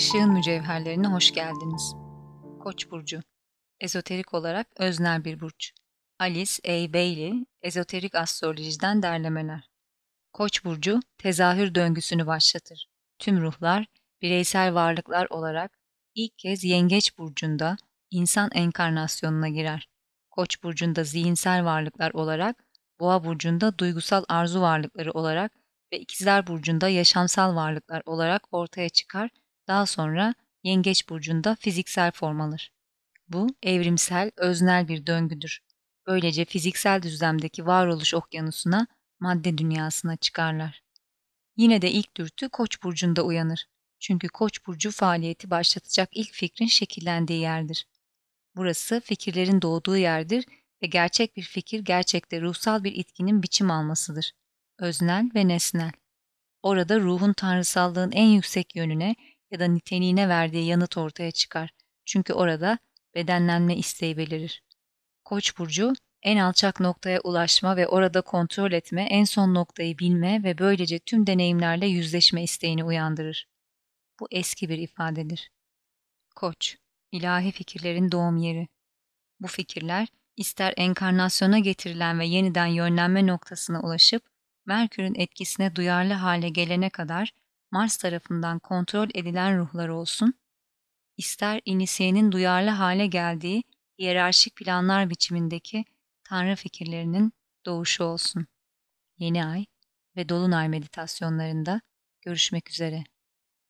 Işığın mücevherlerine hoş geldiniz. Koç burcu. Ezoterik olarak öznel bir burç. Alice A. Bailey, ezoterik astrolojiden derlemeler. Koç burcu tezahür döngüsünü başlatır. Tüm ruhlar bireysel varlıklar olarak ilk kez Yengeç burcunda insan enkarnasyonuna girer. Koç burcunda zihinsel varlıklar olarak, Boğa burcunda duygusal arzu varlıkları olarak ve İkizler burcunda yaşamsal varlıklar olarak ortaya çıkar daha sonra Yengeç burcunda fiziksel form alır. Bu evrimsel, öznel bir döngüdür. Böylece fiziksel düzlemdeki varoluş okyanusuna, madde dünyasına çıkarlar. Yine de ilk dürtü Koç burcunda uyanır. Çünkü Koç burcu faaliyeti başlatacak ilk fikrin şekillendiği yerdir. Burası fikirlerin doğduğu yerdir ve gerçek bir fikir gerçekte ruhsal bir itkinin biçim almasıdır. Öznel ve nesnel. Orada ruhun tanrısallığın en yüksek yönüne ya da niteliğine verdiği yanıt ortaya çıkar. Çünkü orada bedenlenme isteği belirir. Koç burcu en alçak noktaya ulaşma ve orada kontrol etme, en son noktayı bilme ve böylece tüm deneyimlerle yüzleşme isteğini uyandırır. Bu eski bir ifadedir. Koç, ilahi fikirlerin doğum yeri. Bu fikirler ister enkarnasyona getirilen ve yeniden yönlenme noktasına ulaşıp Merkür'ün etkisine duyarlı hale gelene kadar Mars tarafından kontrol edilen ruhlar olsun, ister inisiyenin duyarlı hale geldiği hiyerarşik planlar biçimindeki tanrı fikirlerinin doğuşu olsun. Yeni ay ve dolunay meditasyonlarında görüşmek üzere.